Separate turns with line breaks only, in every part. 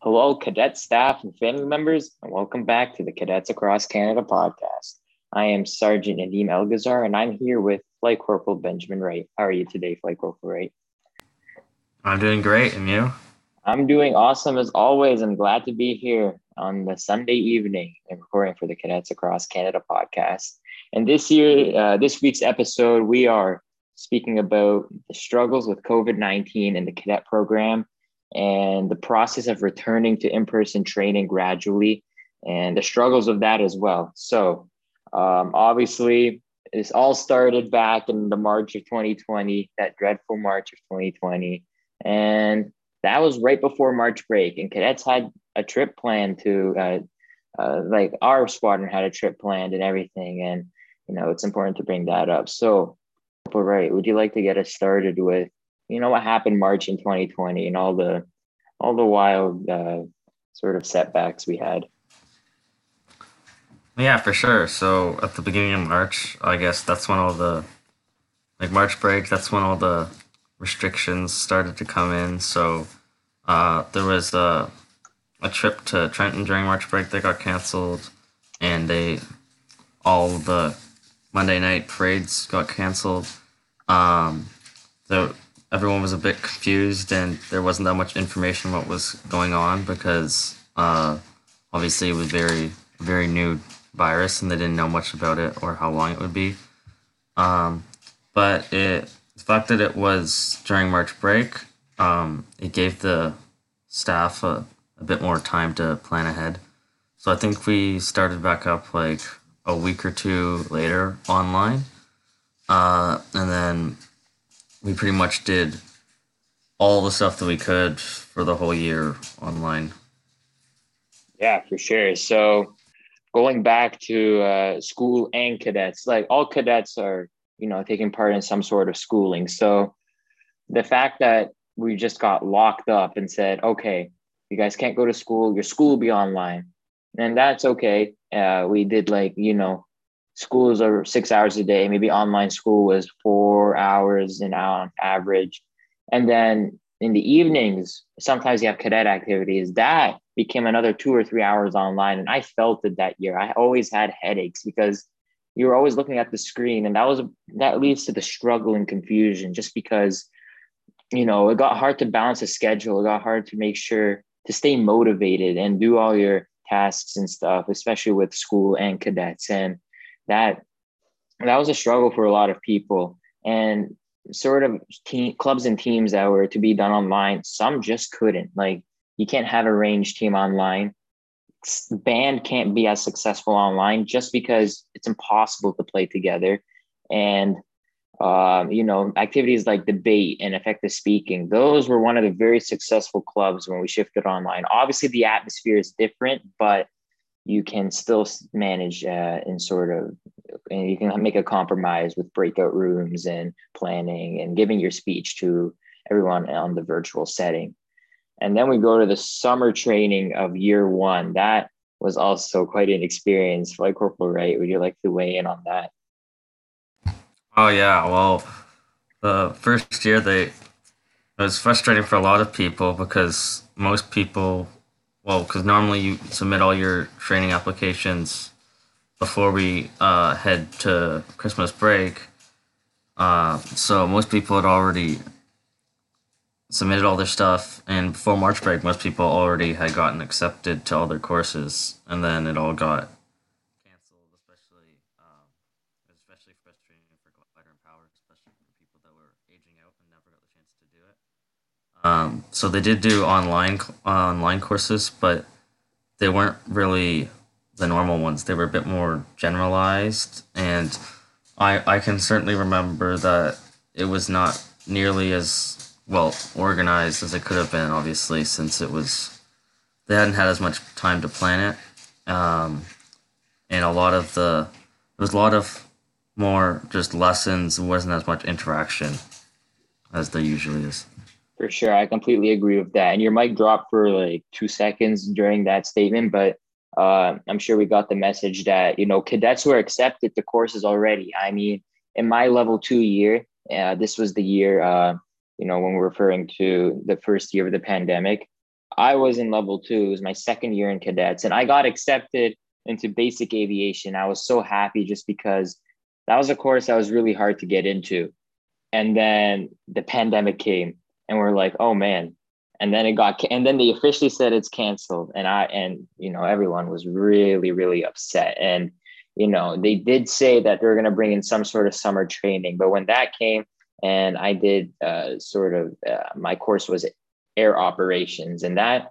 Hello, cadet staff and family members, and welcome back to the Cadets Across Canada podcast. I am Sergeant Nadim Elgazar, and I'm here with Flight Corporal Benjamin Wright. How are you today, Flight Corporal Wright?
I'm doing great, and you?
I'm doing awesome as always. I'm glad to be here on the Sunday evening and recording for the Cadets Across Canada podcast. And this year, uh, this week's episode, we are speaking about the struggles with COVID 19 in the cadet program and the process of returning to in person training gradually and the struggles of that as well. So, um, obviously, this all started back in the March of 2020, that dreadful March of 2020. And that was Wright before March break. And cadets had a trip planned to, uh, uh, like our squadron had a trip planned and everything. And, you know, it's important to bring that up. So, right, would you like to get us started with you know what happened March in 2020 and all the all the wild uh, sort of setbacks we had.
Yeah, for sure. So at the beginning of March, I guess that's when all the like March break. That's when all the restrictions started to come in. So uh, there was a a trip to Trenton during March break that got canceled, and they all the Monday night parades got canceled. Um, the everyone was a bit confused and there wasn't that much information what was going on because uh, obviously it was very very new virus and they didn't know much about it or how long it would be. Um, but it the fact that it was during march break um, it gave the staff a, a bit more time to plan ahead. So i think we started back up like a week or two later online. Uh, and then we pretty much did all the stuff that we could for the whole year online.
Yeah, for sure. So going back to uh, school and cadets, like all cadets are, you know, taking part in some sort of schooling. So the fact that we just got locked up and said, okay, you guys can't go to school, your school will be online. And that's okay. Uh, we did like, you know, schools are six hours a day. Maybe online school was four hours an hour on average. And then in the evenings, sometimes you have cadet activities. That became another two or three hours online. And I felt it that year. I always had headaches because you were always looking at the screen. And that was that leads to the struggle and confusion just because, you know, it got hard to balance a schedule. It got hard to make sure to stay motivated and do all your tasks and stuff, especially with school and cadets. And that that was a struggle for a lot of people. And sort of team clubs and teams that were to be done online some just couldn't. Like you can't have a range team online. Band can't be as successful online just because it's impossible to play together. And um, you know activities like debate and effective speaking those were one of the very successful clubs when we shifted online. Obviously the atmosphere is different but you can still manage uh, sort of and you can make a compromise with breakout rooms and planning and giving your speech to everyone on the virtual setting. And then we go to the summer training of year one. That was also quite an experience like corporal Wright. Would you like to weigh in on that?
Oh yeah. Well the first year they it was frustrating for a lot of people because most people well, because normally you submit all your training applications before we uh, head to Christmas break. Uh, so most people had already submitted all their stuff, and before March break, most people already had gotten accepted to all their courses, and then it all got canceled, especially um, especially frustrating for Glider and Power, especially for people that were aging out and never got the chance to do it. Um, so they did do online uh, online courses, but they weren't really the normal ones. They were a bit more generalized, and I I can certainly remember that it was not nearly as well organized as it could have been. Obviously, since it was they hadn't had as much time to plan it, um, and a lot of the there was a lot of more just lessons. It wasn't as much interaction as there usually is.
For sure. I completely agree with that. And your mic dropped for like two seconds during that statement, but uh, I'm sure we got the message that, you know, cadets were accepted to courses already. I mean, in my level two year, uh, this was the year, uh, you know, when we're referring to the first year of the pandemic, I was in level two. It was my second year in cadets, and I got accepted into basic aviation. I was so happy just because that was a course that was really hard to get into. And then the pandemic came, and we're like, oh man. And then it got, and then they officially said it's canceled. And I, and, you know, everyone was really, really upset. And, you know, they did say that they're going to bring in some sort of summer training. But when that came, and I did uh, sort of, uh, my course was air operations. And that,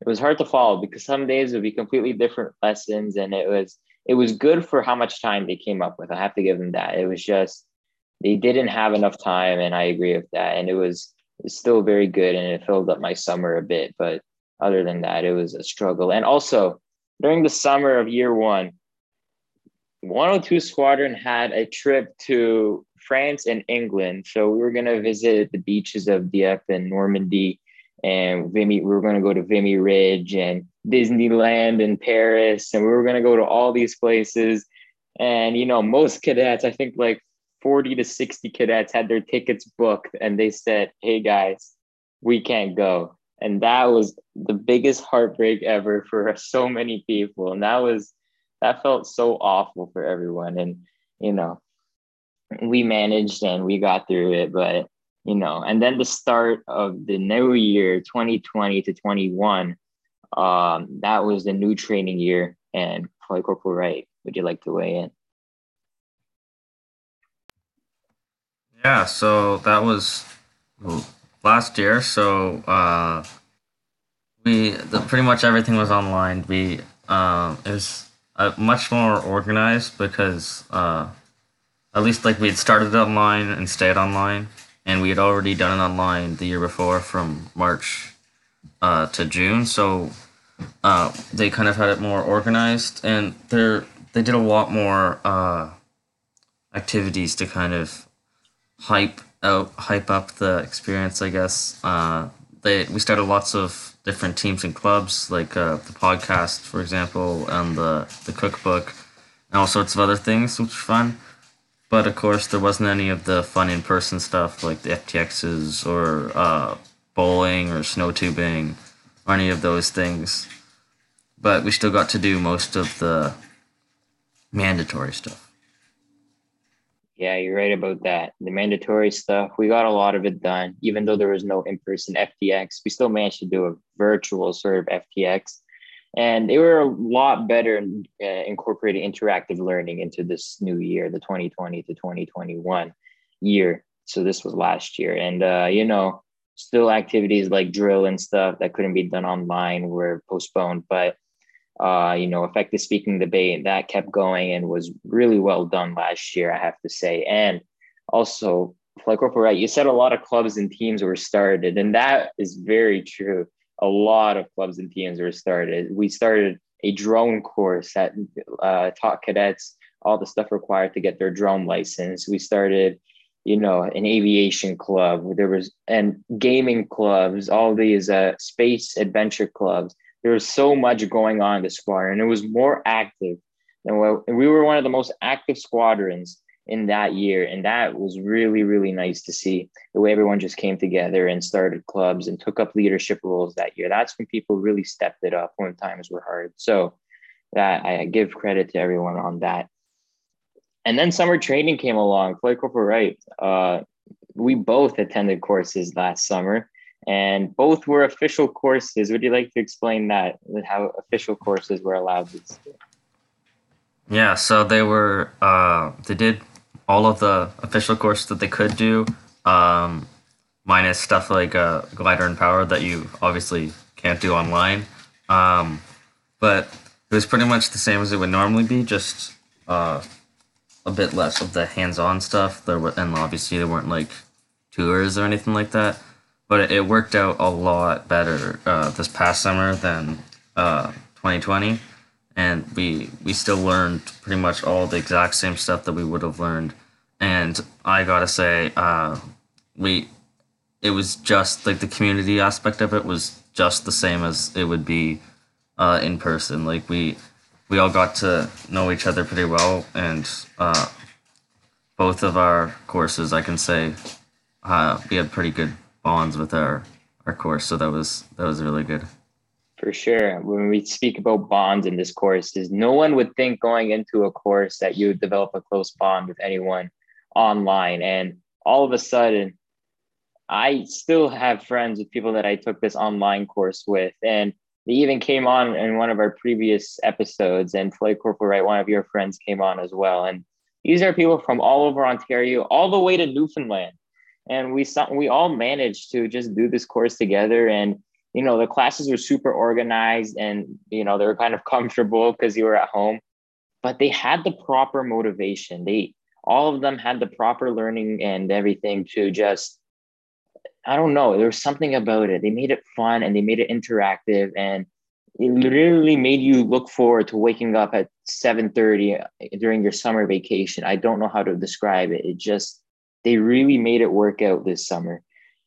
it was hard to follow because some days would be completely different lessons. And it was, it was good for how much time they came up with. I have to give them that. It was just they didn't have enough time, and I agree with that. And it was, was still very good, and it filled up my summer a bit. But other than that, it was a struggle. And also during the summer of year one, 102 Squadron had a trip to France and England. So we were going to visit the beaches of Dieppe and Normandy, and Vimy. We were going to go to Vimy Ridge and Disneyland in Paris, and we were going to go to all these places. And you know, most cadets, I think like 40 to 60 cadets had their tickets booked, and they said, "Hey guys, we can't go." And that was the biggest heartbreak ever for so many people. And that was that felt so awful for everyone. And you know, we managed and we got through it, but you know, and then the start of the new year, 2020 to 21 um, that was the new training year. And Corporal Wright, would you like to weigh in?
Yeah, so that was last year. So uh, we the, pretty much everything was online. We uh, it was uh, much more organized because uh, at least like we had started online and stayed online, and we had already done it online the year before from March uh, to June. So uh, they kind of had it more organized, and they they did a lot more uh, activities to kind of hype out hype up the experience. I guess uh, they we started lots of different teams and clubs, like uh, the podcast, for example, and the the cookbook, and all sorts of other things, which was fun. But of course, there wasn't any of the fun in person stuff like the FTXs or uh, bowling or snow tubing or any of those things but we still got to do most of the mandatory stuff.
Yeah, you're right about that. The mandatory stuff, we got a lot of it done. Even though there was no in person FTX, we still managed to do a virtual sort of FTX. And they were a lot better in, uh, incorporating interactive learning into this new year, the 2020 to 2021 year. So this was last year. And, uh, you know, still activities like drill and stuff that couldn't be done online were postponed. But uh, you know, effective speaking debate that kept going and was really well done last year, I have to say. And also, like Corporal Wright, you said a lot of clubs and teams were started, and that is very true. A lot of clubs and teams were started. We started a drone course that uh, taught cadets all the stuff required to get their drone license. We started, you know, an aviation club. There was and gaming clubs, all these uh, space adventure clubs there was so much going on in the squadron. And it was more active than we were one of the most active squadrons in that year. And that was really, really nice to see the way everyone just came together and started clubs and took up leadership roles that year. That's when people really stepped it up when times were hard. So that I give credit to everyone on that. And then summer training came along. Flight Corporal Wright, uh, we both attended courses last summer and both were official courses. Would you like to explain that, how official courses were allowed?
Yeah, so they were, uh, they did all of the official courses that they could do, um, minus stuff like uh, glider and power that you obviously can't do online. Um, but it was pretty much the same as it would normally be, just uh, a bit less of the hands-on stuff. There were, and obviously there weren't like tours or anything like that but it worked out a lot better uh, this past summer than uh, 2020 and we we still learned pretty much all the exact same stuff that we would have learned. And i gotta say uh, we it was just like the community aspect of it was just the same as it would be uh, in person. Like we we all got to know each other pretty well and uh, both of our courses i can say uh, we had pretty good bonds with our our course. So that was that was really good.
For sure. When we speak about bonds in this course, is no one would think going into a course that you would develop a close bond with anyone online. And all of a sudden, I still have friends with people that I took this online course with. And they even came on in one of our previous episodes. And Flight Corporal Wright, one of your friends, came on as well. And these are people from all over Ontario, all the way to Newfoundland. And we we all managed to just do this course together. And you know the classes were super organized and you know they were kind of comfortable because you were at home. But they had the proper motivation. They all of them had the proper learning and everything to just i don't know there was something about it. They made it fun and they made it interactive. And it literally made you look forward to waking up at 7.30 during your summer vacation. I don't know how to describe it. It just they really made it work out this summer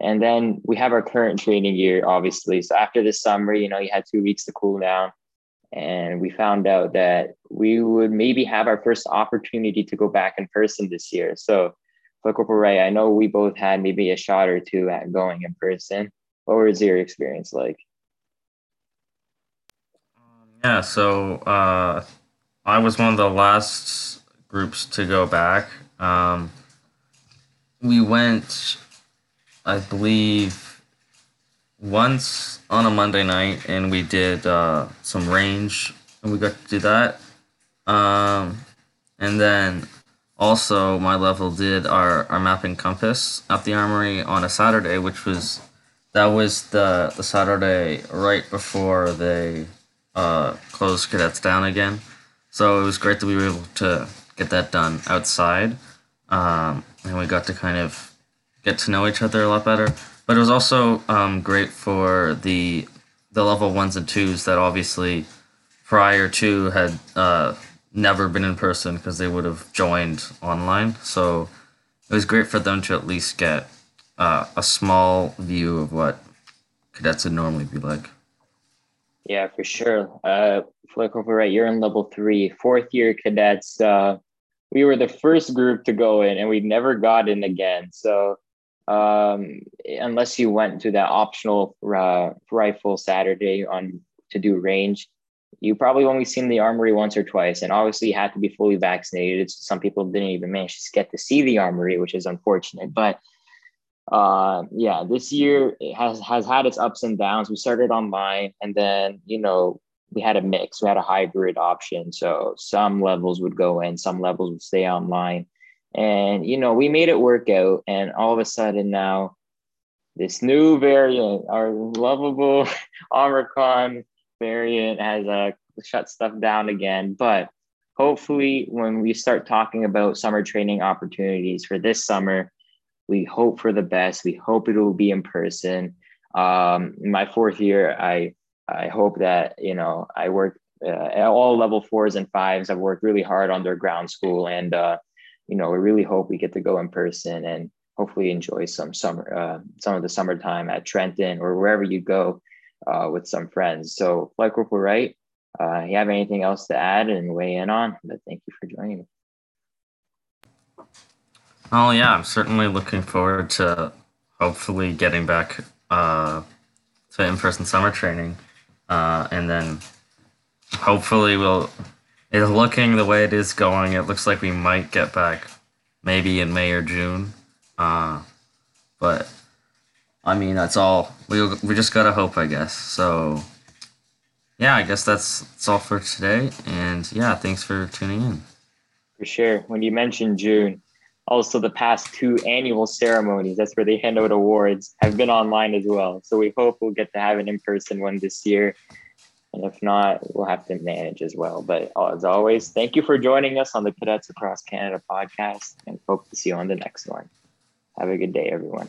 and then we have our current training year, obviously. So after the summer, you know, you had two weeks to cool down. And we found out that we would maybe have our first opportunity to go back in person this year. So, Corporal Wright, I know we both had maybe a shot or two at going in person. What was your experience like?
Yeah, so uh, I was one of the last groups to go back. Um, we went I believe, once on a Monday night, and we did uh, some range, and we got to do that. Um, and then also, my level did our, our mapping compass at the armory on a Saturday, which was that was the the Saturday right before they uh, closed cadets down again. So it was great that we were able to get that done outside, um, and we got to kind of get to know each other a lot better. But it was also um, great for the the level ones and twos that obviously prior to had uh, never been in person because they would have joined online. So it was great for them to at least get uh, a small view of what cadets would normally be like.
Yeah, for sure. Uh, Flight Corporal Wright, you're in level three, fourth year cadets. Uh, we were the first group to go in, and we never got in again. So um, unless you went to that optional uh, rifle Saturday on to do range, you probably only seen the armory once or twice. And obviously, you had to be fully vaccinated. Some people didn't even manage to get to see the armory, which is unfortunate. But uh, yeah, this year has has had its ups and downs. We started online, and then you know we had a mix. We had a hybrid option. So some levels would go in, some levels would stay online. And, you know, we made it work out. And all of a sudden now, this new variant, our lovable Omicron variant, has uh, shut stuff down again. But hopefully, when we start talking about summer training opportunities for this summer, we hope for the best. We hope it will be in person. Um, in my fourth year, I I hope that you know I work uh, at all level fours and fives. I've worked really hard on their ground school, and uh, you know, we really hope we get to go in person and hopefully enjoy some summer, uh, some of the summertime at Trenton or wherever you go uh, with some friends. So, Flight Corporal Wright, uh, you have anything else to add and weigh in on? But thank you for joining me.
Oh yeah, I'm certainly looking forward to hopefully getting back uh, to in-person summer training, uh, and then hopefully we'll it's looking the way it is going. It looks like we might get back maybe in May or June. Uh, but I mean, that's all. We we just gotta hope, I guess. So yeah, I guess that's that's all for today. And yeah, thanks for tuning in.
For sure. When you mentioned June, also the past two annual ceremonies, that's where they hand out awards, have been online as well. So we hope we'll get to have an in person one this year. And if not, we'll have to manage as well. But as always, thank you for joining us on the Cadets Across Canada podcast and hope to see you on the next one. Have a good day, everyone.